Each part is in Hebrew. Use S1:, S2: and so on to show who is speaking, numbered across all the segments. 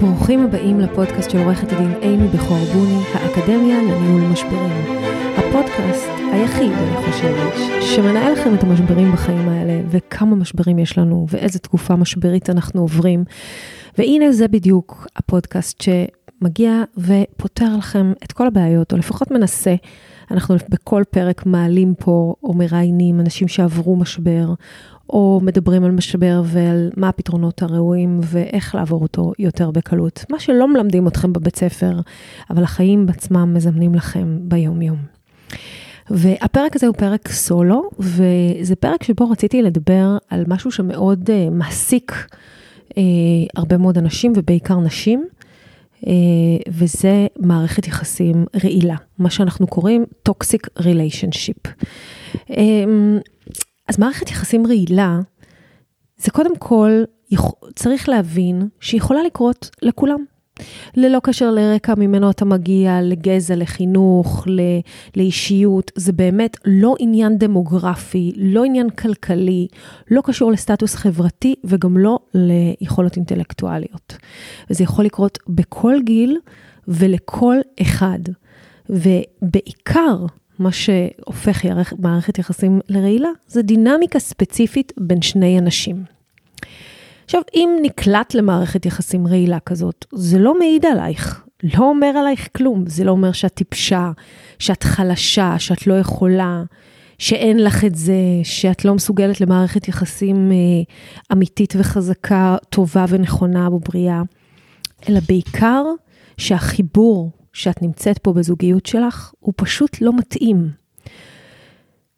S1: ברוכים הבאים לפודקאסט של עורכת הדין אימי בכור בוני, האקדמיה לניהול משברים. הפודקאסט היחיד, אני חושבת, שמנהל לכם את המשברים בחיים האלה, וכמה משברים יש לנו, ואיזה תקופה משברית אנחנו עוברים. והנה זה בדיוק הפודקאסט שמגיע ופותר לכם את כל הבעיות, או לפחות מנסה. אנחנו בכל פרק מעלים פה או מראיינים אנשים שעברו משבר, או מדברים על משבר ועל מה הפתרונות הראויים ואיך לעבור אותו יותר בקלות. מה שלא מלמדים אתכם בבית ספר, אבל החיים בעצמם מזמנים לכם ביום-יום. והפרק הזה הוא פרק סולו, וזה פרק שבו רציתי לדבר על משהו שמאוד uh, מעסיק uh, הרבה מאוד אנשים, ובעיקר נשים, uh, וזה מערכת יחסים רעילה, מה שאנחנו קוראים toxic relationship. Uh, אז מערכת יחסים רעילה, זה קודם כל, צריך להבין שהיא יכולה לקרות לכולם. ללא קשר לרקע ממנו אתה מגיע, לגזע, לחינוך, לאישיות, זה באמת לא עניין דמוגרפי, לא עניין כלכלי, לא קשור לסטטוס חברתי וגם לא ליכולות אינטלקטואליות. וזה יכול לקרות בכל גיל ולכל אחד. ובעיקר, מה שהופך מערכת יחסים לרעילה, זה דינמיקה ספציפית בין שני אנשים. עכשיו, אם נקלט למערכת יחסים רעילה כזאת, זה לא מעיד עלייך, לא אומר עלייך כלום. זה לא אומר שאת טיפשה, שאת חלשה, שאת לא יכולה, שאין לך את זה, שאת לא מסוגלת למערכת יחסים אה, אמיתית וחזקה, טובה ונכונה ובריאה, אלא בעיקר שהחיבור שאת נמצאת פה בזוגיות שלך, הוא פשוט לא מתאים.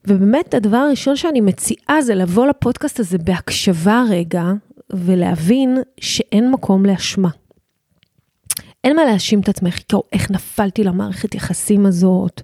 S1: ובאמת, הדבר הראשון שאני מציעה זה לבוא לפודקאסט הזה בהקשבה רגע, ולהבין שאין מקום לאשמה. אין מה להאשים את עצמך, כאילו, איך נפלתי למערכת יחסים הזאת,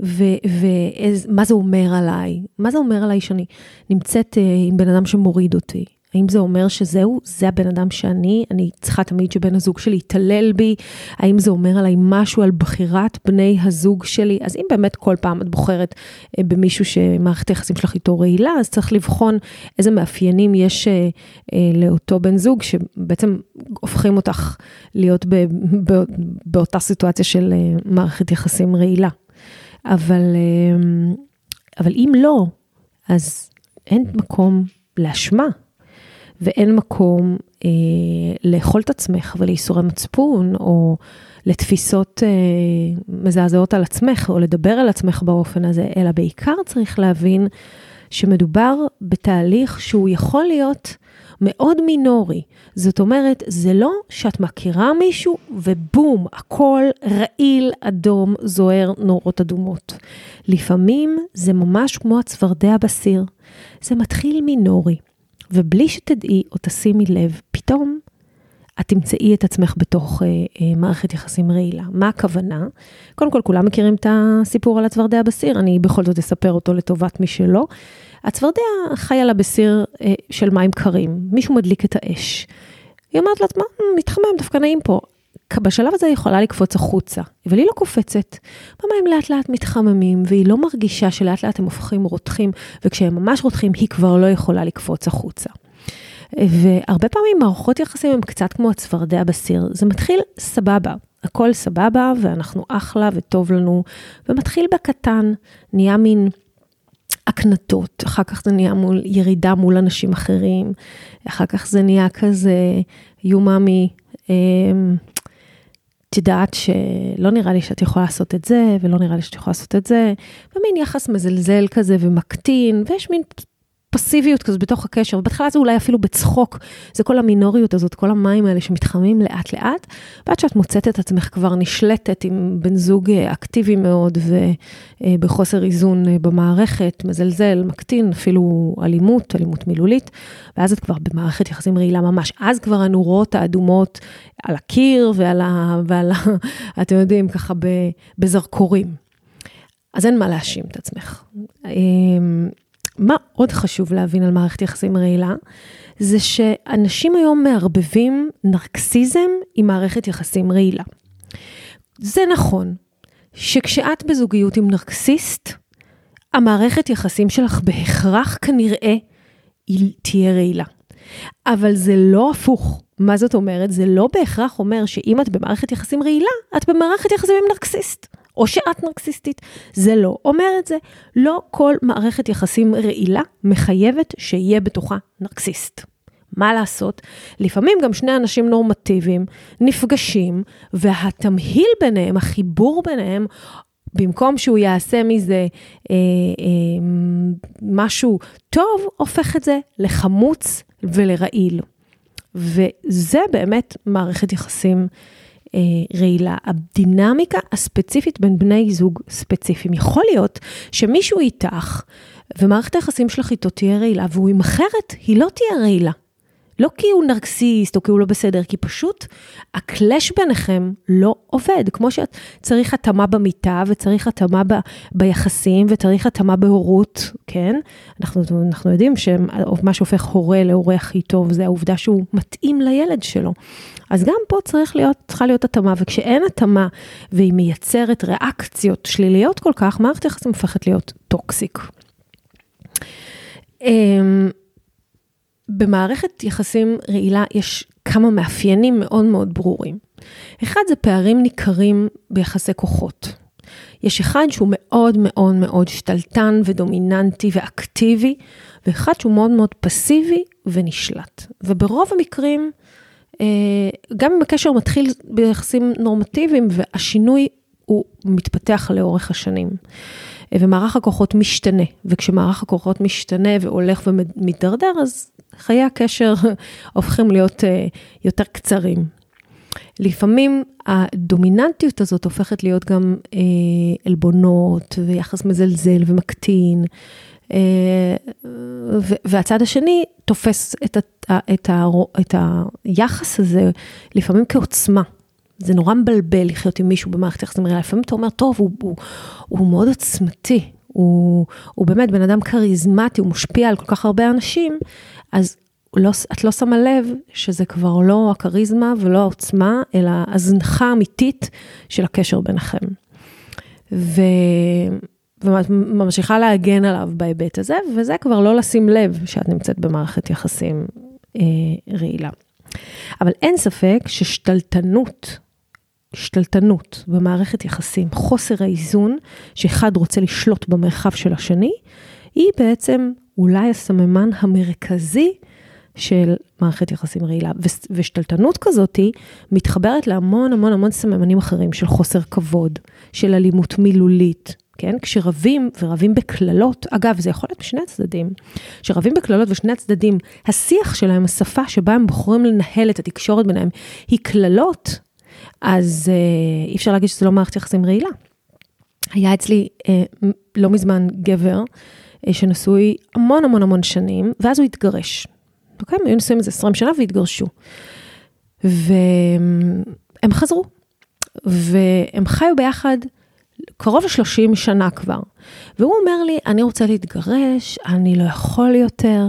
S1: ומה זה אומר עליי? מה זה אומר עליי שאני נמצאת uh, עם בן אדם שמוריד אותי? האם זה אומר שזהו, זה הבן אדם שאני, אני צריכה תמיד שבן הזוג שלי יתעלל בי? האם זה אומר עליי משהו על בחירת בני הזוג שלי? אז אם באמת כל פעם את בוחרת אה, במישהו שמערכת היחסים שלך איתו רעילה, אז צריך לבחון איזה מאפיינים יש אה, אה, לאותו בן זוג, שבעצם הופכים אותך להיות ב, ב, באותה סיטואציה של מערכת יחסים רעילה. אבל, אבל אם לא, אז אין מקום לאשמה. ואין מקום אה, לאכול את עצמך ולייסורי מצפון, או לתפיסות אה, מזעזעות על עצמך, או לדבר על עצמך באופן הזה, אלא בעיקר צריך להבין שמדובר בתהליך שהוא יכול להיות מאוד מינורי. זאת אומרת, זה לא שאת מכירה מישהו ובום, הכל רעיל, אדום, זוהר, נורות אדומות. לפעמים זה ממש כמו הצפרדע בסיר. זה מתחיל מינורי. ובלי שתדעי או תשימי לב, פתאום את תמצאי את עצמך בתוך אה, אה, מערכת יחסים רעילה. מה הכוונה? קודם כל, כולם מכירים את הסיפור על הצפרדע בסיר, אני בכל זאת אספר אותו לטובת מי שלא. הצפרדע חיה לה בסיר אה, של מים קרים, מישהו מדליק את האש. היא אומרת לעצמה, מתחמם, דווקא נעים פה. בשלב הזה היא יכולה לקפוץ החוצה, אבל היא לא קופצת. במים לאט לאט מתחממים, והיא לא מרגישה שלאט לאט הם הופכים רותחים, וכשהם ממש רותחים היא כבר לא יכולה לקפוץ החוצה. והרבה פעמים מערכות יחסים הם קצת כמו הצפרדע בסיר, זה מתחיל סבבה, הכל סבבה ואנחנו אחלה וטוב לנו, ומתחיל בקטן, נהיה מין הקנטות, אחר כך זה נהיה מול ירידה מול אנשים אחרים, אחר כך זה נהיה כזה, יוממי, את יודעת שלא נראה לי שאת יכולה לעשות את זה, ולא נראה לי שאת יכולה לעשות את זה, ומין יחס מזלזל כזה ומקטין, ויש מין פסיביות כזאת בתוך הקשר, ובהתחלה זה אולי אפילו בצחוק, זה כל המינוריות הזאת, כל המים האלה שמתחמים לאט לאט, ועד שאת מוצאת את עצמך כבר נשלטת עם בן זוג אה, אקטיבי מאוד ובחוסר אה, איזון אה, במערכת, מזלזל, מקטין, אפילו אלימות, אלימות מילולית, ואז את כבר במערכת יחסים רעילה ממש. אז כבר הנורות האדומות על הקיר ועל ה... ועל ה אתם יודעים, ככה בזרקורים. אז אין מה להאשים את עצמך. מה עוד חשוב להבין על מערכת יחסים רעילה? זה שאנשים היום מערבבים נרקסיזם עם מערכת יחסים רעילה. זה נכון שכשאת בזוגיות עם נרקסיסט, המערכת יחסים שלך בהכרח כנראה היא תהיה רעילה. אבל זה לא הפוך. מה זאת אומרת? זה לא בהכרח אומר שאם את במערכת יחסים רעילה, את במערכת יחסים עם נרקסיסט. או שאת נרקסיסטית. זה לא אומר את זה. לא כל מערכת יחסים רעילה מחייבת שיהיה בתוכה נרקסיסט. מה לעשות? לפעמים גם שני אנשים נורמטיביים נפגשים, והתמהיל ביניהם, החיבור ביניהם, במקום שהוא יעשה מזה אה, אה, משהו טוב, הופך את זה לחמוץ ולרעיל. וזה באמת מערכת יחסים רעילה. הדינמיקה הספציפית בין בני זוג ספציפיים. יכול להיות שמישהו איתך, ומערכת היחסים שלך איתו תהיה רעילה, והוא עם אחרת, היא לא תהיה רעילה. לא כי הוא נרקסיסט או כי הוא לא בסדר, כי פשוט הקלאש ביניכם לא עובד. כמו שאת צריך התאמה במיטה וצריך התאמה ב, ביחסים וצריך התאמה בהורות, כן? אנחנו, אנחנו יודעים שמה שהופך הורה להורה הכי טוב זה העובדה שהוא מתאים לילד שלו. אז גם פה צריך להיות, צריכה להיות התאמה, וכשאין התאמה והיא מייצרת ריאקציות שליליות כל כך, מערכת יחסים הופכת להיות טוקסיק. במערכת יחסים רעילה יש כמה מאפיינים מאוד מאוד ברורים. אחד זה פערים ניכרים ביחסי כוחות. יש אחד שהוא מאוד מאוד מאוד שתלטן ודומיננטי ואקטיבי, ואחד שהוא מאוד מאוד פסיבי ונשלט. וברוב המקרים, אה, גם אם הקשר מתחיל ביחסים נורמטיביים והשינוי הוא מתפתח לאורך השנים. אה, ומערך הכוחות משתנה, וכשמערך הכוחות משתנה והולך ומתדרדר, אז חיי הקשר הופכים להיות אה, יותר קצרים. לפעמים הדומיננטיות הזאת הופכת להיות גם אה, עלבונות ויחס מזלזל ומקטין, אה, והצד השני תופס את, ה, את, ה, את היחס הזה לפעמים כעוצמה. זה נורא מבלבל לחיות עם מישהו במערכת יחסים רעילה. לפעמים אתה אומר, טוב, הוא, הוא, הוא מאוד עוצמתי, הוא, הוא באמת בן אדם כריזמטי, הוא משפיע על כל כך הרבה אנשים, אז לא, את לא שמה לב שזה כבר לא הכריזמה ולא העוצמה, אלא הזנחה אמיתית של הקשר ביניכם. ו... וממשיכה להגן עליו בהיבט הזה, וזה כבר לא לשים לב שאת נמצאת במערכת יחסים אה, רעילה. אבל אין ספק ששתלטנות, שתלטנות במערכת יחסים, חוסר האיזון, שאחד רוצה לשלוט במרחב של השני, היא בעצם אולי הסממן המרכזי של מערכת יחסים רעילה. ושתלטנות כזאת מתחברת להמון המון המון סממנים אחרים של חוסר כבוד, של אלימות מילולית, כן? כשרבים, ורבים בקללות, אגב, זה יכול להיות משני הצדדים, כשרבים בקללות ושני הצדדים, השיח שלהם, השפה שבה הם בוחרים לנהל את התקשורת ביניהם, היא קללות, אז אה, אי אפשר להגיד שזה לא מערכת יחסים רעילה. היה אצלי אה, לא מזמן גבר אה, שנשוי המון המון המון שנים, ואז הוא התגרש. אוקיי? הם היו נשואים איזה 20 שנה והתגרשו. והם חזרו, והם חיו ביחד קרוב ל-30 שנה כבר. והוא אומר לי, אני רוצה להתגרש, אני לא יכול יותר.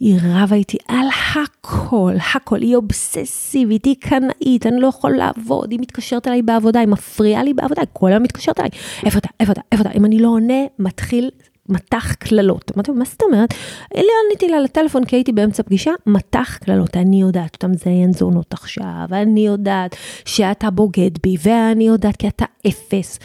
S1: היא רבה איתי על הכל, הכל. היא אובססיבית, היא קנאית, אני לא יכול לעבוד, היא מתקשרת אליי בעבודה, היא מפריעה לי בעבודה, היא כל היום מתקשרת אליי. איפה אתה, איפה אתה, איפה אתה? אם אני לא עונה, מתחיל מטח קללות. אמרתי מה זאת אומרת? לא עניתי לה לטלפון כי הייתי באמצע פגישה, מטח קללות. אני יודעת שאתה מזיין זונות עכשיו, אני יודעת שאתה בוגד בי, ואני יודעת כי אתה אפס.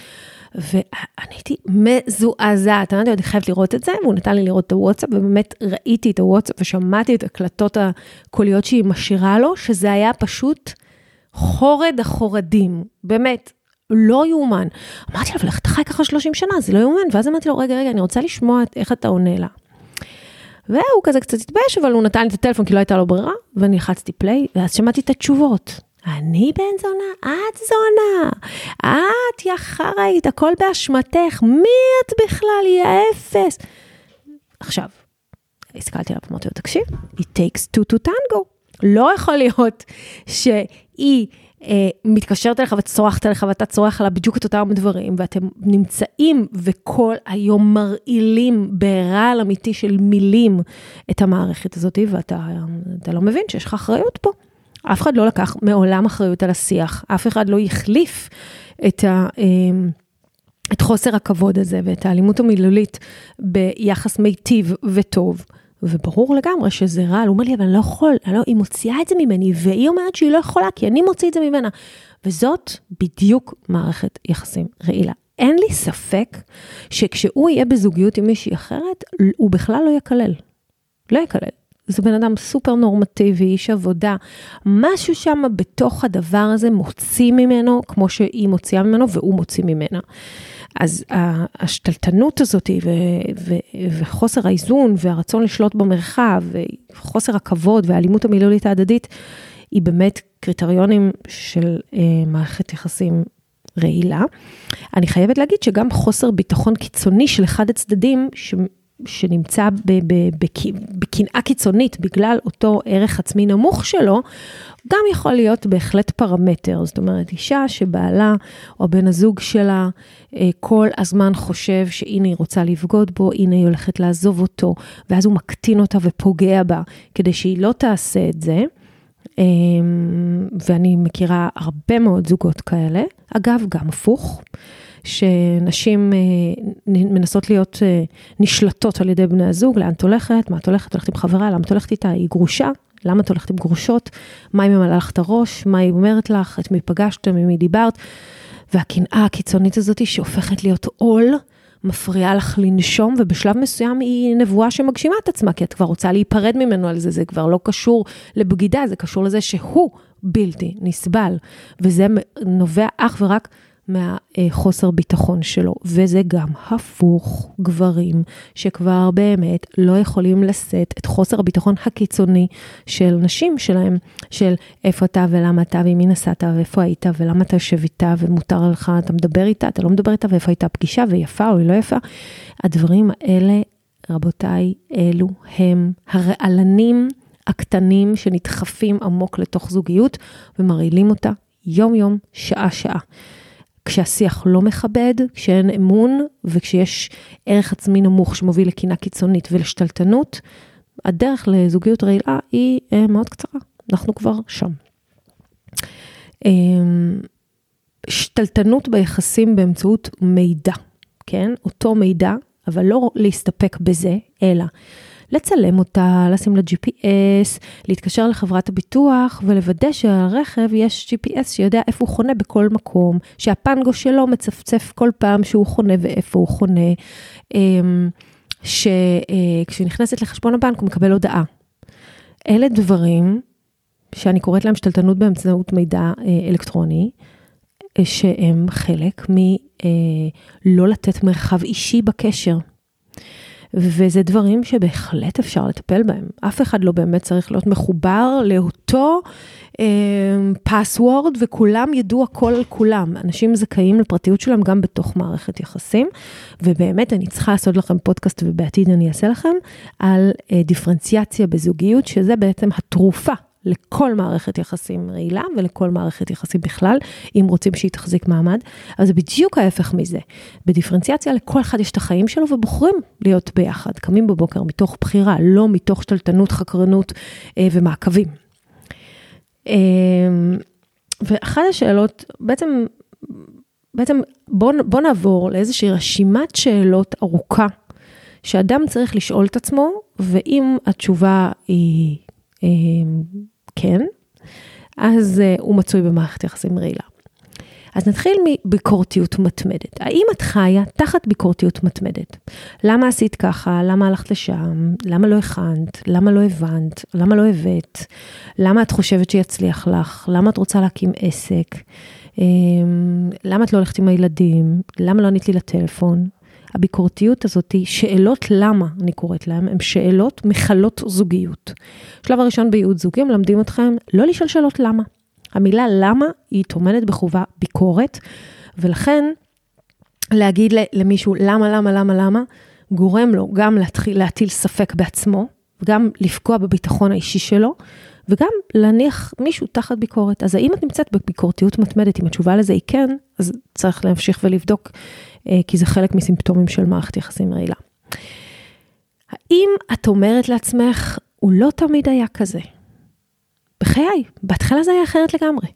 S1: ואני הייתי מזועזעת, אמרתי לו, אני חייבת לראות את זה, והוא נתן לי לראות את הוואטסאפ, ובאמת ראיתי את הוואטסאפ ושמעתי את הקלטות הקוליות שהיא משאירה לו, שזה היה פשוט חורד החורדים, באמת, לא יאומן. אמרתי לו, אבל איך אתה חי ככה 30 שנה? זה לא יאומן. ואז אמרתי לו, רגע, רגע, אני רוצה לשמוע איך אתה עונה לה. והוא כזה קצת התבייש, אבל הוא נתן לי את הטלפון כי לא הייתה לו ברירה, ואני לחצתי פליי, ואז שמעתי את התשובות. אני בן זונה, את זונה, את יא חראית, הכל באשמתך, מי את בכלל, יא אפס. עכשיו, הסתכלתי עליו, אמרתי לו, תקשיב, it takes two to tango. לא יכול להיות שהיא אה, מתקשרת אליך וצורחת אליך ואתה צורח עליה בדיוק את אותם דברים, ואתם נמצאים וכל היום מרעילים ברעל אמיתי של מילים את המערכת הזאת, ואתה לא מבין שיש לך אחריות פה. אף אחד לא לקח מעולם אחריות על השיח, אף אחד לא החליף את ה... אה, את חוסר הכבוד הזה ואת האלימות המילולית ביחס מיטיב וטוב. וברור לגמרי שזה רע, הוא אומר לי, אבל אני לא יכול, אני לא, היא מוציאה את זה ממני, והיא אומרת שהיא לא יכולה, כי אני מוציא את זה ממנה. וזאת בדיוק מערכת יחסים רעילה. אין לי ספק שכשהוא יהיה בזוגיות עם מישהי אחרת, הוא בכלל לא יקלל. לא יקלל. זה בן אדם סופר נורמטיבי, איש עבודה. משהו שם בתוך הדבר הזה מוציא ממנו, כמו שהיא מוציאה ממנו והוא מוציא ממנה. אז השתלטנות הזאת ו- ו- וחוסר האיזון והרצון לשלוט במרחב, וחוסר הכבוד והאלימות המילולית ההדדית, היא באמת קריטריונים של אה, מערכת יחסים רעילה. אני חייבת להגיד שגם חוסר ביטחון קיצוני של אחד הצדדים, ש- שנמצא בקנאה קיצונית בגלל אותו ערך עצמי נמוך שלו, גם יכול להיות בהחלט פרמטר. זאת אומרת, אישה שבעלה או בן הזוג שלה אה, כל הזמן חושב שהנה היא רוצה לבגוד בו, הנה היא הולכת לעזוב אותו, ואז הוא מקטין אותה ופוגע בה כדי שהיא לא תעשה את זה. אמ, ואני מכירה הרבה מאוד זוגות כאלה, אגב, גם הפוך. שנשים אה, מנסות להיות אה, נשלטות על ידי בני הזוג, לאן את הולכת, מה את הולכת, הולכת עם חברה, למה את הולכת איתה, היא גרושה, למה את הולכת עם גרושות, מה היא ממלאה לך את הראש, מה היא אומרת לך, את מי פגשתם, עם מי דיברת, והקנאה הקיצונית הזאת שהופכת להיות עול, מפריעה לך לנשום, ובשלב מסוים היא נבואה שמגשימה את עצמה, כי את כבר רוצה להיפרד ממנו על זה, זה כבר לא קשור לבגידה, זה קשור לזה שהוא בלתי נסבל, וזה נובע אך ורק מהחוסר ביטחון שלו, וזה גם הפוך, גברים שכבר באמת לא יכולים לשאת את חוסר הביטחון הקיצוני של נשים שלהם, של איפה אתה ולמה אתה ועם מי נסעת ואיפה היית ולמה אתה יושב איתה ומותר לך, אתה מדבר איתה, אתה לא מדבר איתה ואיפה הייתה פגישה ויפה או לא יפה. הדברים האלה, רבותיי, אלו הם הרעלנים הקטנים שנדחפים עמוק לתוך זוגיות ומרעילים אותה יום-יום, שעה-שעה. כשהשיח לא מכבד, כשאין אמון וכשיש ערך עצמי נמוך שמוביל לקנאה קיצונית ולשתלטנות, הדרך לזוגיות רעילה היא אה, מאוד קצרה, אנחנו כבר שם. אמ, שתלטנות ביחסים באמצעות מידע, כן? אותו מידע, אבל לא להסתפק בזה, אלא לצלם אותה, לשים לה GPS, להתקשר לחברת הביטוח ולוודא שהרכב יש GPS שיודע איפה הוא חונה בכל מקום, שהפנגו שלו מצפצף כל פעם שהוא חונה ואיפה הוא חונה, אמ, שכשהיא נכנסת לחשבון הבנק הוא מקבל הודעה. אלה דברים שאני קוראת להם שתלטנות באמצעות מידע אה, אלקטרוני, אה, שהם חלק מלא אה, לתת מרחב אישי בקשר. וזה דברים שבהחלט אפשר לטפל בהם. אף אחד לא באמת צריך להיות מחובר לאותו פסוורד, אה, וכולם ידעו הכל על כולם. אנשים זכאים לפרטיות שלהם גם בתוך מערכת יחסים, ובאמת אני צריכה לעשות לכם פודקאסט, ובעתיד אני אעשה לכם, על אה, דיפרנציאציה בזוגיות, שזה בעצם התרופה לכל מערכת יחסים רעילה ולכל מערכת יחסים בכלל, אם רוצים שהיא תחזיק מעמד. אבל זה בדיוק ההפך מזה. בדיפרנציאציה לכל אחד יש את החיים שלו ובוחרים להיות ביחד, קמים בבוקר מתוך בחירה, לא מתוך שתלטנות, חקרנות אה, ומעקבים. אה, ואחת השאלות, בעצם, בעצם בואו בוא נעבור לאיזושהי רשימת שאלות ארוכה שאדם צריך לשאול את עצמו, ואם התשובה היא אה, כן, אז uh, הוא מצוי במערכת יחסים רעילה. אז נתחיל מביקורתיות מתמדת. האם את חיה תחת ביקורתיות מתמדת? למה עשית ככה? למה הלכת לשם? למה לא הכנת? למה לא הבנת? למה לא הבאת? למה את חושבת שיצליח לך? למה את רוצה להקים עסק? אמ, למה את לא הולכת עם הילדים? למה לא ענית לי לטלפון? הביקורתיות הזאת, שאלות למה, אני קוראת להן, הן שאלות מכלות זוגיות. שלב הראשון בייעוד זוגי, מלמדים אתכם לא לשאול שאלות למה. המילה למה היא טומנת בחובה ביקורת, ולכן להגיד למישהו למה, למה, למה, למה, גורם לו גם להתחיל להטיל ספק בעצמו, וגם לפגוע בביטחון האישי שלו, וגם להניח מישהו תחת ביקורת. אז האם את נמצאת בביקורתיות מתמדת, אם התשובה לזה היא כן, אז צריך להמשיך ולבדוק, אה, כי זה חלק מסימפטומים של מערכת יחסים רעילה. האם את אומרת לעצמך, הוא לא תמיד היה כזה? בחיי, בהתחלה זה היה אחרת לגמרי.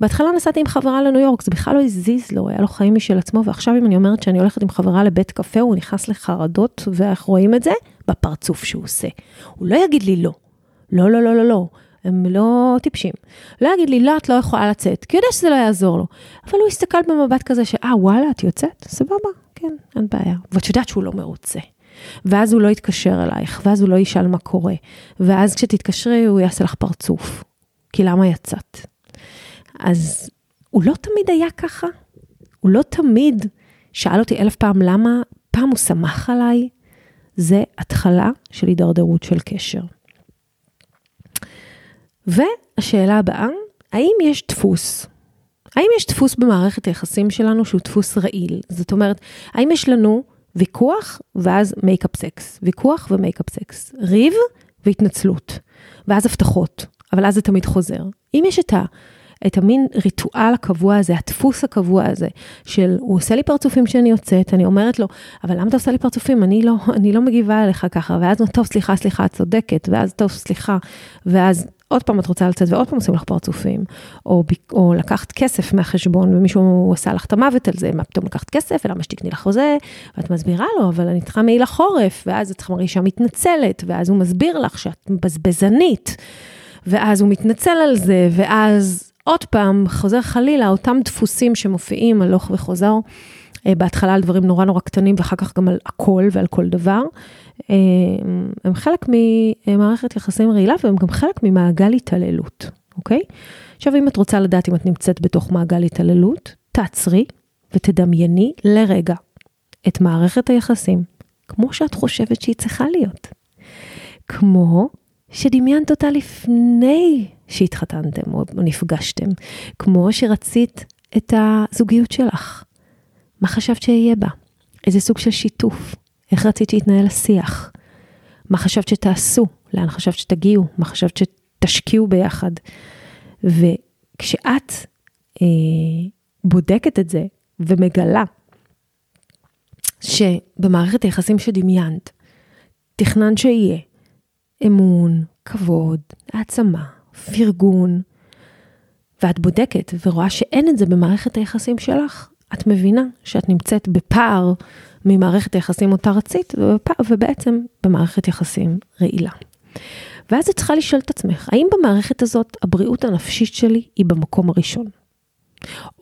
S1: בהתחלה נסעתי עם חברה לניו יורק, זה בכלל לא הזיז לו, היה לו חיים משל עצמו, ועכשיו אם אני אומרת שאני הולכת עם חברה לבית קפה, הוא נכנס לחרדות, ואיך רואים את זה? בפרצוף שהוא עושה. הוא לא יגיד לי לא. לא, לא, לא, לא, לא. הם לא טיפשים. לא יגיד לי, לא, את לא יכולה לצאת, כי הוא יודע שזה לא יעזור לו. אבל הוא יסתכל במבט כזה שאה, וואלה, את יוצאת? סבבה, כן, אין בעיה. ואת יודעת שהוא לא מרוצה. ואז הוא לא יתקשר אלייך, ואז הוא לא ישאל מה קורה. ואז כשתתקשרי, הוא יעשה לך פרצוף. כי למה יצאת? אז הוא לא תמיד היה ככה. הוא לא תמיד שאל אותי אלף פעם למה, פעם הוא שמח עליי. זה התחלה של הידרדרות של קשר. והשאלה הבאה, האם יש דפוס? האם יש דפוס במערכת היחסים שלנו שהוא דפוס רעיל? זאת אומרת, האם יש לנו ויכוח ואז make-up sex, ויכוח ו make-up sex, ריב והתנצלות, ואז הבטחות, אבל אז זה תמיד חוזר. אם יש את ה... את המין ריטואל הקבוע הזה, הדפוס הקבוע הזה, של הוא עושה לי פרצופים כשאני יוצאת, אני אומרת לו, אבל למה אתה עושה לי פרצופים? אני לא, אני לא מגיבה אליך ככה, ואז טוב, סליחה, סליחה, את צודקת, ואז טוב, סליחה, ואז עוד פעם את רוצה לצאת ועוד פעם עושים לך פרצופים, או, או לקחת כסף מהחשבון ומישהו עשה לך את המוות על זה, מה פתאום לקחת כסף, ולמה שתקני לך חוזה, ואת מסבירה לו, אבל אני צריכה מעיל החורף, ואז את מרגישה מתנצלת, ואז הוא מסביר לך שאת מבזבזנית, ואז הוא מתנצל על זה, ואז עוד פעם, חוזר חלילה, אותם דפוסים שמופיעים הלוך וחוזר, בהתחלה על דברים נורא נורא קטנים, ואחר כך גם על הכל ועל כל דבר. אה, הם חלק ממערכת יחסים רעילה, והם גם חלק ממעגל התעללות, אוקיי? עכשיו, אם את רוצה לדעת אם את נמצאת בתוך מעגל התעללות, תעצרי ותדמייני לרגע את מערכת היחסים, כמו שאת חושבת שהיא צריכה להיות. כמו שדמיינת אותה לפני שהתחתנתם או נפגשתם, כמו שרצית את הזוגיות שלך. מה חשבת שיהיה בה? איזה סוג של שיתוף? איך רצית שיתנהל השיח? מה חשבת שתעשו? לאן חשבת שתגיעו? מה חשבת שתשקיעו ביחד? וכשאת אה, בודקת את זה ומגלה שבמערכת היחסים שדמיינת, תכנן שיהיה אמון, כבוד, העצמה, פרגון, ואת בודקת ורואה שאין את זה במערכת היחסים שלך, את מבינה שאת נמצאת בפער ממערכת היחסים אותה רצית, ובעצם במערכת יחסים רעילה. ואז את צריכה לשאול את עצמך, האם במערכת הזאת הבריאות הנפשית שלי היא במקום הראשון?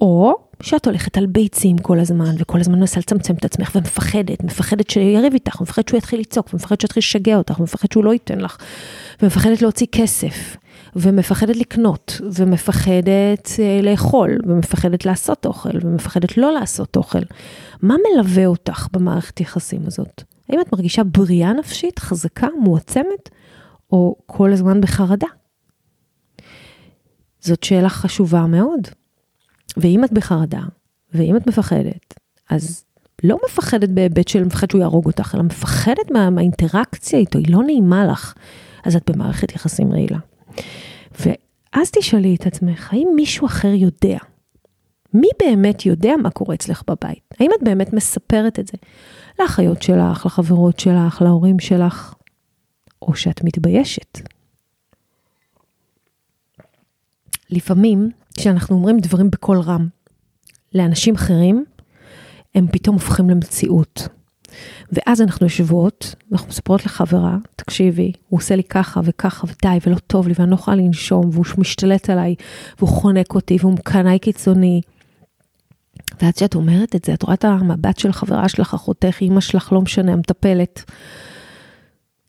S1: או שאת הולכת על ביצים כל הזמן, וכל הזמן מנסה לצמצם את עצמך, ומפחדת, מפחדת שיריב איתך, מפחדת שהוא יתחיל לצעוק, ומפחדת שיתחיל לשגע אותך, ומפחדת שהוא לא ייתן לך, ומפחדת להוציא כסף, ומפחדת לקנות, ומפחדת אה, לאכול, ומפחדת לעשות אוכל, ומפחדת לא לעשות אוכל. מה מלווה אותך במערכת יחסים הזאת? האם את מרגישה בריאה נפשית, חזקה, מועצמת, או כל הזמן בחרדה? זאת שאלה חשובה מאוד. ואם את בחרדה, ואם את מפחדת, אז לא מפחדת בהיבט של מפחד שהוא יהרוג אותך, אלא מפחדת מה, מהאינטראקציה איתו, היא לא נעימה לך, אז את במערכת יחסים רעילה. ואז תשאלי את עצמך, האם מישהו אחר יודע? מי באמת יודע מה קורה אצלך בבית? האם את באמת מספרת את זה לאחיות שלך, לחברות שלך, להורים שלך, או שאת מתביישת? לפעמים, כשאנחנו אומרים דברים בקול רם לאנשים אחרים, הם פתאום הופכים למציאות. ואז אנחנו יושבות, אנחנו מספרות לחברה, תקשיבי, הוא עושה לי ככה וככה ודי ולא טוב לי ואני לא יכולה לנשום והוא משתלט עליי והוא חונק אותי והוא קנאי קיצוני. ואז כשאת אומרת את זה, את רואה את המבט של חברה שלך, אחותך, אימא שלך, לא משנה, המטפלת,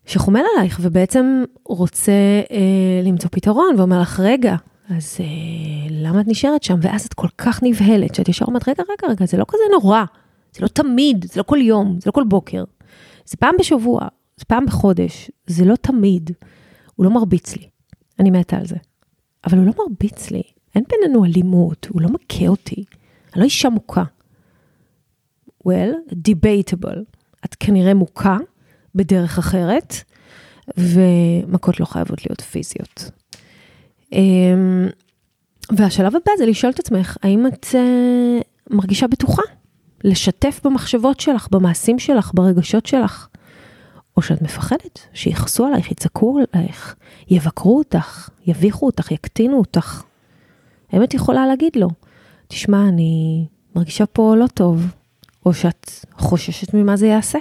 S1: שחומל עלייך ובעצם רוצה אה, למצוא פתרון ואומר לך, רגע, אז אה, למה את נשארת שם? ואז את כל כך נבהלת, שאת ישר אומרת, רגע, רגע, רגע, זה לא כזה נורא. זה לא תמיד, זה לא כל יום, זה לא כל בוקר. זה פעם בשבוע, זה פעם בחודש, זה לא תמיד. הוא לא מרביץ לי, אני מתה על זה. אבל הוא לא מרביץ לי, אין בינינו אלימות, הוא לא מכה אותי, אני לא אישה מוכה. well, debatable. את כנראה מוכה בדרך אחרת, ומכות לא חייבות להיות פיזיות. אמ, והשלב הבא זה לשאול את עצמך, האם את uh, מרגישה בטוחה לשתף במחשבות שלך, במעשים שלך, ברגשות שלך? או שאת מפחדת שיכעסו עלייך, יצעקו עלייך, יבקרו אותך, יביכו אותך, יקטינו אותך. האם את יכולה להגיד לו, תשמע, אני מרגישה פה לא טוב, או שאת חוששת ממה זה יעשה?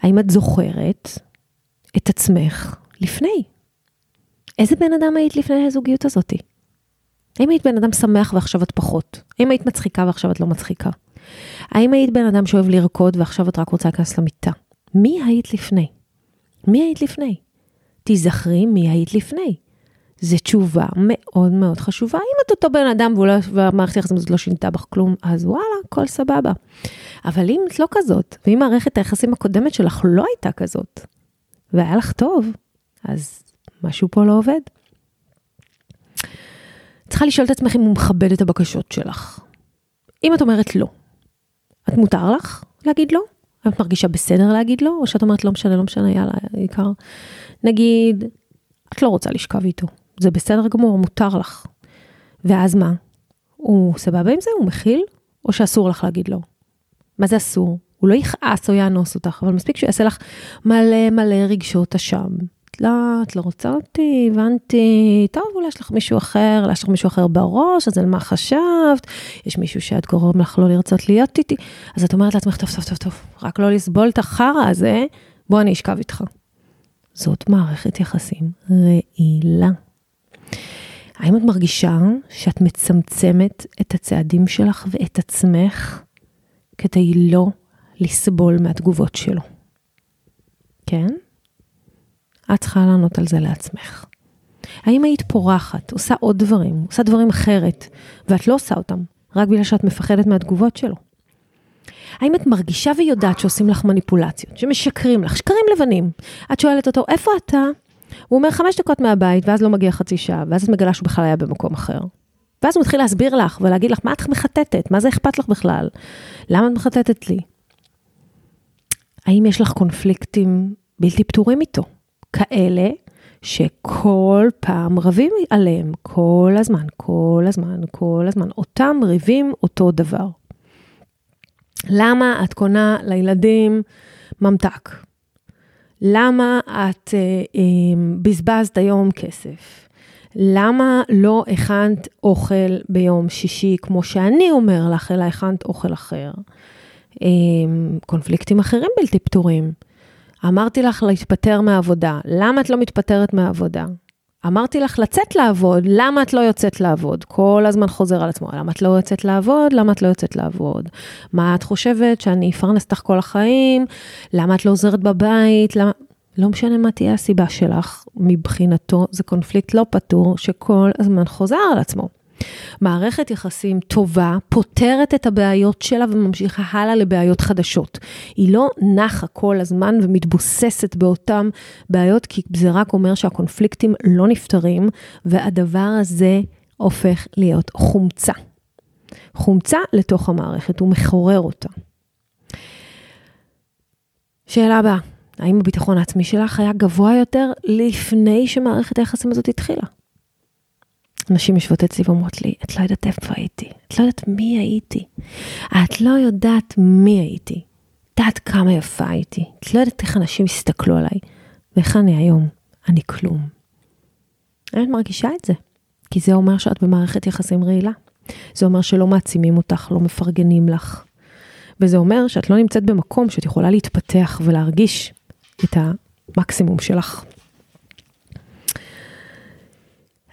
S1: האם את זוכרת את עצמך לפני? איזה בן אדם היית לפני הזוגיות הזאתי? האם היית בן אדם שמח ועכשיו את פחות? האם היית מצחיקה ועכשיו את לא מצחיקה? האם היית בן אדם שאוהב לרקוד ועכשיו את רק רוצה להיכנס למיטה? מי היית לפני? מי היית לפני? תיזכרי מי היית לפני. זו תשובה מאוד מאוד חשובה. אם את אותו בן אדם לא, והמערכת היחסים הזאת לא שינתה בך כלום, אז וואלה, הכל סבבה. אבל אם את לא כזאת, ואם מערכת היחסים הקודמת שלך לא הייתה כזאת, והיה לך טוב, אז משהו פה לא עובד. צריכה לשאול את עצמך אם הוא מכבד את הבקשות שלך. אם את אומרת לא, את מותר לך להגיד לא? את מרגישה בסדר להגיד לא? או שאת אומרת לא משנה, לא משנה, יאללה, העיקר. נגיד, את לא רוצה לשכב איתו. זה בסדר גמור, מותר לך. ואז מה? הוא סבבה עם זה? הוא מכיל? או שאסור לך להגיד לא? מה זה אסור? הוא לא יכעס או יאנוס אותך, אבל מספיק שהוא יעשה לך מלא מלא רגשות אשם. לא, את לא רוצה אותי, הבנתי, טוב, אולי יש לך מישהו אחר, אולי יש לך מישהו אחר בראש, אז על מה חשבת? יש מישהו שאת גורם לך לא לרצות להיות איתי, אז את אומרת לעצמך, טוב, טוב, טוב, טוב, רק לא לסבול את החרא הזה, בוא אני אשכב איתך. זאת מערכת יחסים רעילה. האם את מרגישה שאת מצמצמת את הצעדים שלך ואת עצמך כדי לא לסבול מהתגובות שלו? כן? את צריכה לענות על זה לעצמך. האם היית פורחת, עושה עוד דברים, עושה דברים אחרת, ואת לא עושה אותם, רק בגלל שאת מפחדת מהתגובות שלו? האם את מרגישה ויודעת שעושים לך מניפולציות, שמשקרים לך, שקרים לבנים? את שואלת אותו, איפה אתה? הוא אומר חמש דקות מהבית, ואז לא מגיע חצי שעה, ואז את מגלה שהוא בכלל היה במקום אחר. ואז הוא מתחיל להסביר לך ולהגיד לך, מה את מחטטת? מה זה אכפת לך בכלל? למה את מחטטת לי? האם יש לך קונפליקטים בלתי פתורים איתו? כאלה שכל פעם רבים עליהם, כל הזמן, כל הזמן, כל הזמן, אותם ריבים אותו דבר. למה את קונה לילדים ממתק? למה את אה, אה, בזבזת היום כסף? למה לא הכנת אוכל ביום שישי, כמו שאני אומר לך, אלא הכנת אוכל אחר? אה, קונפליקטים אחרים בלתי פתורים. אמרתי לך להתפטר מהעבודה, למה את לא מתפטרת מהעבודה? אמרתי לך לצאת לעבוד, למה את לא יוצאת לעבוד? כל הזמן חוזר על עצמו, למה את לא יוצאת לעבוד? למה את לא יוצאת לעבוד? מה את חושבת, שאני אפרנס אותך כל החיים? למה את לא עוזרת בבית? למה... לא משנה מה תהיה הסיבה שלך, מבחינתו זה קונפליקט לא פתור שכל הזמן חוזר על עצמו. מערכת יחסים טובה פותרת את הבעיות שלה וממשיכה הלאה לבעיות חדשות. היא לא נחה כל הזמן ומתבוססת באותן בעיות, כי זה רק אומר שהקונפליקטים לא נפתרים, והדבר הזה הופך להיות חומצה. חומצה לתוך המערכת, הוא מחורר אותה. שאלה הבאה, האם הביטחון העצמי שלך היה גבוה יותר לפני שמערכת היחסים הזאת התחילה? נשים יושבות אצלי ואומרות לי, את לא יודעת איפה הייתי, את לא יודעת מי הייתי, את לא יודעת מי הייתי, את יודעת כמה יפה הייתי, את לא יודעת איך אנשים הסתכלו עליי, ואיך אני היום, אני כלום. אני מרגישה את זה, כי זה אומר שאת במערכת יחסים רעילה. זה אומר שלא מעצימים אותך, לא מפרגנים לך. וזה אומר שאת לא נמצאת במקום שאת יכולה להתפתח ולהרגיש את המקסימום שלך.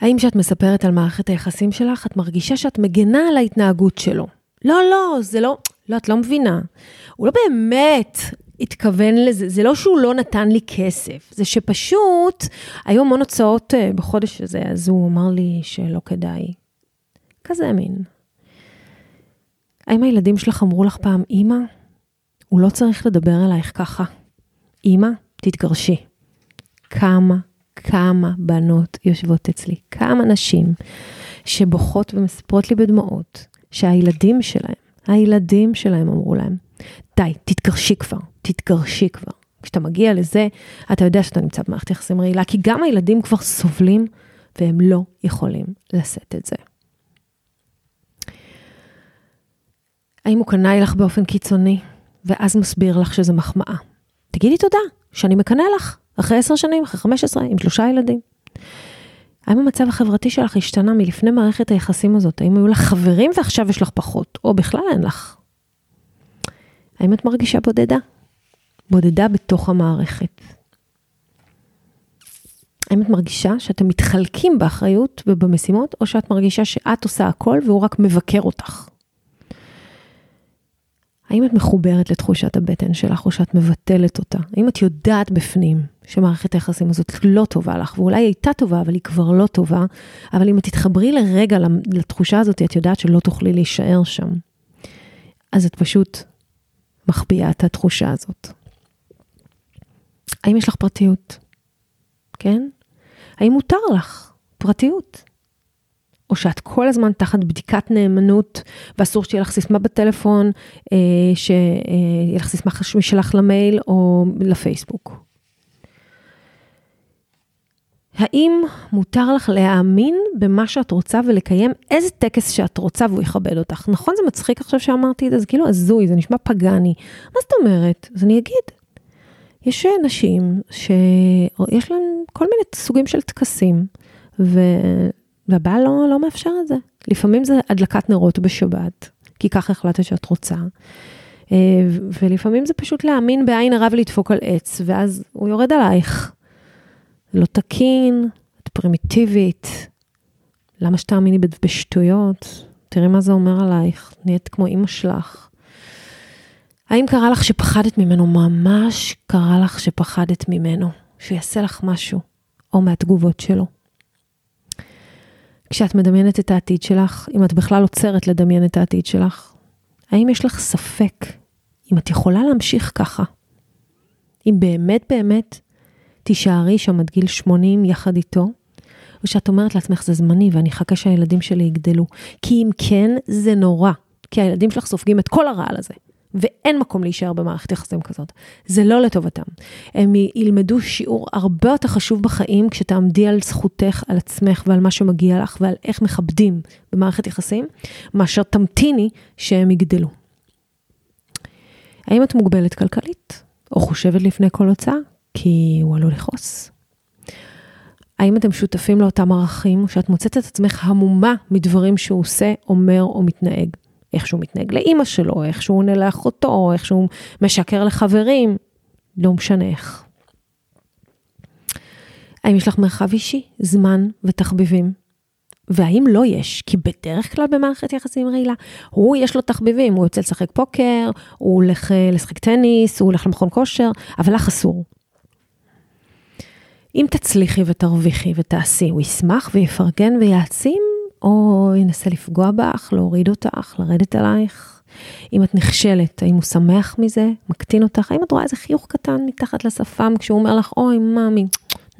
S1: האם כשאת מספרת על מערכת היחסים שלך, את מרגישה שאת מגנה על ההתנהגות שלו? לא, לא, זה לא, לא, את לא מבינה. הוא לא באמת התכוון לזה, זה לא שהוא לא נתן לי כסף, זה שפשוט היו המון הוצאות אה, בחודש הזה, אז הוא אמר לי שלא כדאי. כזה מין. האם הילדים שלך אמרו לך פעם, אמא, הוא לא צריך לדבר אלייך ככה. אמא, תתגרשי. כמה, כמה בנות יושבות אצלי, כמה נשים שבוכות ומספרות לי בדמעות, שהילדים שלהם, הילדים שלהם אמרו להם, די, תתגרשי כבר, תתגרשי כבר. כשאתה מגיע לזה, אתה יודע שאתה נמצא במערכת יחסים רעילה, כי גם הילדים כבר סובלים והם לא יכולים לשאת את זה. האם הוא קנאי לך באופן קיצוני, ואז מסביר לך שזה מחמאה? תגידי תודה, שאני מקנא לך, אחרי עשר שנים, אחרי חמש עשרה, עם שלושה ילדים. האם המצב החברתי שלך השתנה מלפני מערכת היחסים הזאת? האם היו לך חברים ועכשיו יש לך פחות, או בכלל אין לך? האם את מרגישה בודדה? בודדה בתוך המערכת. האם את מרגישה שאתם מתחלקים באחריות ובמשימות, או שאת מרגישה שאת עושה הכל והוא רק מבקר אותך? האם את מחוברת לתחושת הבטן שלך או שאת מבטלת אותה? האם את יודעת בפנים שמערכת היחסים הזאת לא טובה לך, ואולי היא הייתה טובה, אבל היא כבר לא טובה, אבל אם את תתחברי לרגע לתחושה הזאת, את יודעת שלא תוכלי להישאר שם. אז את פשוט מחביאה את התחושה הזאת. האם יש לך פרטיות? כן? האם מותר לך פרטיות? או שאת כל הזמן תחת בדיקת נאמנות, ואסור שתהיה לך סיסמה בטלפון, אה, שיהיה לך סיסמה משלך למייל או לפייסבוק. האם מותר לך להאמין במה שאת רוצה ולקיים איזה טקס שאת רוצה והוא יכבד אותך? נכון, זה מצחיק עכשיו שאמרתי את זה, זה כאילו הזוי, זה נשמע פגאני. מה זאת אומרת? אז אני אגיד. יש נשים שיש להן כל מיני סוגים של טקסים, ו... והבעל לא, לא מאפשר את זה. לפעמים זה הדלקת נרות בשבת, כי ככה החלטת שאת רוצה. אה, ולפעמים זה פשוט להאמין בעין הרע ולדפוק על עץ, ואז הוא יורד עלייך. לא תקין, את פרימיטיבית, למה שתאמיני בשטויות? תראי מה זה אומר עלייך, נהיית כמו אימא שלך. האם קרה לך שפחדת ממנו? ממש קרה לך שפחדת ממנו, שיעשה לך משהו, או מהתגובות שלו. כשאת מדמיינת את העתיד שלך, אם את בכלל עוצרת לדמיין את העתיד שלך, האם יש לך ספק אם את יכולה להמשיך ככה? אם באמת באמת תישארי שם עד גיל 80 יחד איתו, או שאת אומרת לעצמך זה זמני ואני אחכה שהילדים שלי יגדלו. כי אם כן, זה נורא, כי הילדים שלך סופגים את כל הרעל הזה. ואין מקום להישאר במערכת יחסים כזאת. זה לא לטובתם. הם ילמדו שיעור הרבה יותר חשוב בחיים כשתעמדי על זכותך, על עצמך ועל מה שמגיע לך ועל איך מכבדים במערכת יחסים, מאשר תמתיני שהם יגדלו. האם את מוגבלת כלכלית? או חושבת לפני כל הוצאה? כי הוא עלול לכעוס. האם אתם שותפים לאותם ערכים, או שאת מוצאת את עצמך המומה מדברים שהוא עושה, אומר או מתנהג? איך שהוא מתנהג לאימא שלו, איך שהוא עונה לאחותו, איך שהוא משקר לחברים, לא משנה איך. האם יש לך מרחב אישי, זמן ותחביבים? והאם לא יש? כי בדרך כלל במערכת יחסים רעילה, הוא יש לו תחביבים, הוא יוצא לשחק פוקר, הוא הולך אה, לשחק טניס, הוא הולך למכון כושר, אבל לך אסור. אם תצליחי ותרוויחי ותעשי, הוא ישמח ויפרגן ויעצים, או ינסה לפגוע בך, להוריד אותך, לרדת עלייך. אם את נכשלת, האם הוא שמח מזה, מקטין אותך? האם את רואה איזה חיוך קטן מתחת לשפם כשהוא אומר לך, אוי, מאמי,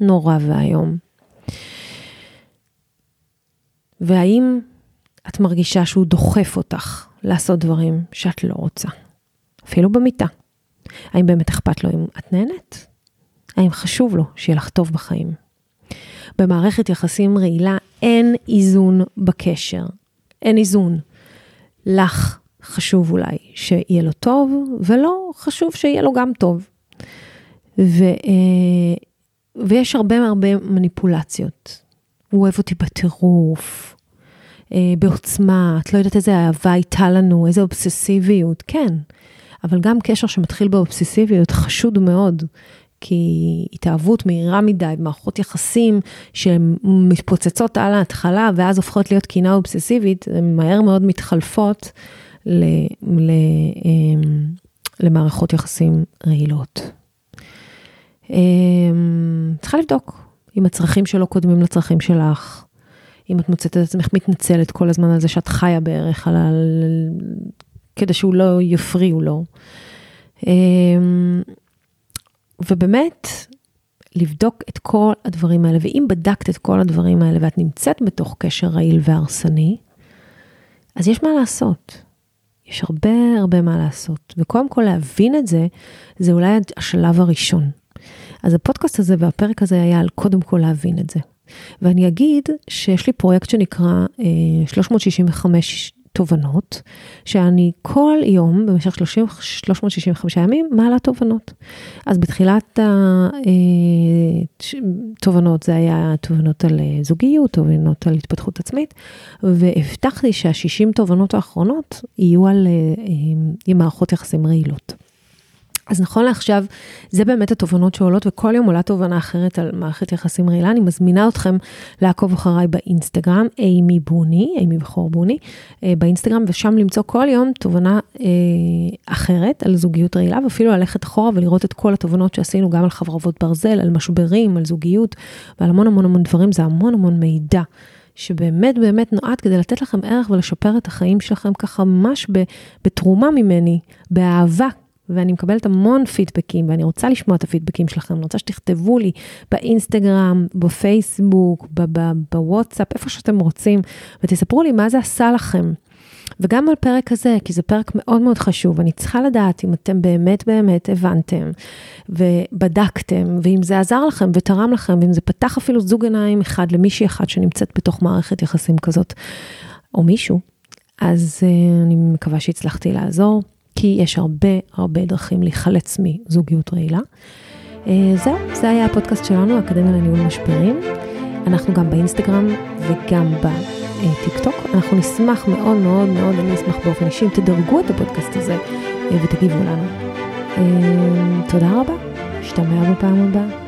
S1: נורא ואיום. והאם את מרגישה שהוא דוחף אותך לעשות דברים שאת לא רוצה, אפילו במיטה? האם באמת אכפת לו אם את נהנית? האם חשוב לו שיהיה לך טוב בחיים? במערכת יחסים רעילה אין איזון בקשר, אין איזון. לך חשוב אולי שיהיה לו טוב, ולא חשוב שיהיה לו גם טוב. ו, אה, ויש הרבה הרבה מניפולציות. הוא אוהב אותי בטירוף, אה, בעוצמה, את לא יודעת איזה אהבה הייתה לנו, איזה אובססיביות, כן. אבל גם קשר שמתחיל באובססיביות חשוד מאוד, כי התאהבות מהירה מדי, מערכות יחסים שהן מתפוצצות על ההתחלה ואז הופכות להיות קינה אובססיבית, הן מהר מאוד מתחלפות ל, ל, אמ, למערכות יחסים רעילות. אמ, צריכה לבדוק אם הצרכים שלו קודמים לצרכים שלך, אם את מוצאת את עצמך מתנצלת כל הזמן על זה שאת חיה בערך על כדי שהוא לא יפריעו לו. אמ, ובאמת, לבדוק את כל הדברים האלה, ואם בדקת את כל הדברים האלה ואת נמצאת בתוך קשר רעיל והרסני, אז יש מה לעשות. יש הרבה הרבה מה לעשות. וקודם כל להבין את זה, זה אולי השלב הראשון. אז הפודקאסט הזה והפרק הזה היה על קודם כל להבין את זה. ואני אגיד שיש לי פרויקט שנקרא אה, 365 תובנות, שאני כל יום במשך 30, 365 ימים מעלה תובנות. אז בתחילת התובנות אה, זה היה תובנות על אה, זוגיות, תובנות על התפתחות עצמית, והבטחתי שה-60 תובנות האחרונות יהיו על אה, מערכות יחסים רעילות. אז נכון לעכשיו, זה באמת התובנות שעולות, וכל יום עולה תובנה אחרת על מערכת יחסים רעילה. אני מזמינה אתכם לעקוב אחריי באינסטגרם, אימי בוני, אימי בכור בוני, אה, באינסטגרם, ושם למצוא כל יום תובנה אה, אחרת על זוגיות רעילה, ואפילו ללכת אחורה ולראות את כל התובנות שעשינו, גם על חברות ברזל, על משברים, על זוגיות, ועל המון המון המון דברים, זה המון המון מידע. שבאמת באמת נועד כדי לתת לכם ערך ולשפר את החיים שלכם ככה ממש בתרומה ממני, באהבה, ואני מקבלת המון פידבקים, ואני רוצה לשמוע את הפידבקים שלכם, אני רוצה שתכתבו לי באינסטגרם, בפייסבוק, בוואטסאפ, איפה שאתם רוצים, ותספרו לי מה זה עשה לכם. וגם על פרק הזה, כי זה פרק מאוד מאוד חשוב, אני צריכה לדעת אם אתם באמת באמת הבנתם ובדקתם, ואם זה עזר לכם ותרם לכם, ואם זה פתח אפילו זוג עיניים אחד למישהי אחת שנמצאת בתוך מערכת יחסים כזאת, או מישהו, אז uh, אני מקווה שהצלחתי לעזור. כי יש הרבה הרבה דרכים להיחלץ מזוגיות רעילה. אה, זהו, זה היה הפודקאסט שלנו, אקדמיה לניהול משברים. אנחנו גם באינסטגרם וגם בטיקטוק. אנחנו נשמח מאוד מאוד מאוד, אני אשמח באופן אישי, אם תדרגו את הפודקאסט הזה אה, ותגיבו לנו. אה, תודה רבה, נשתמע בפעם הבאה.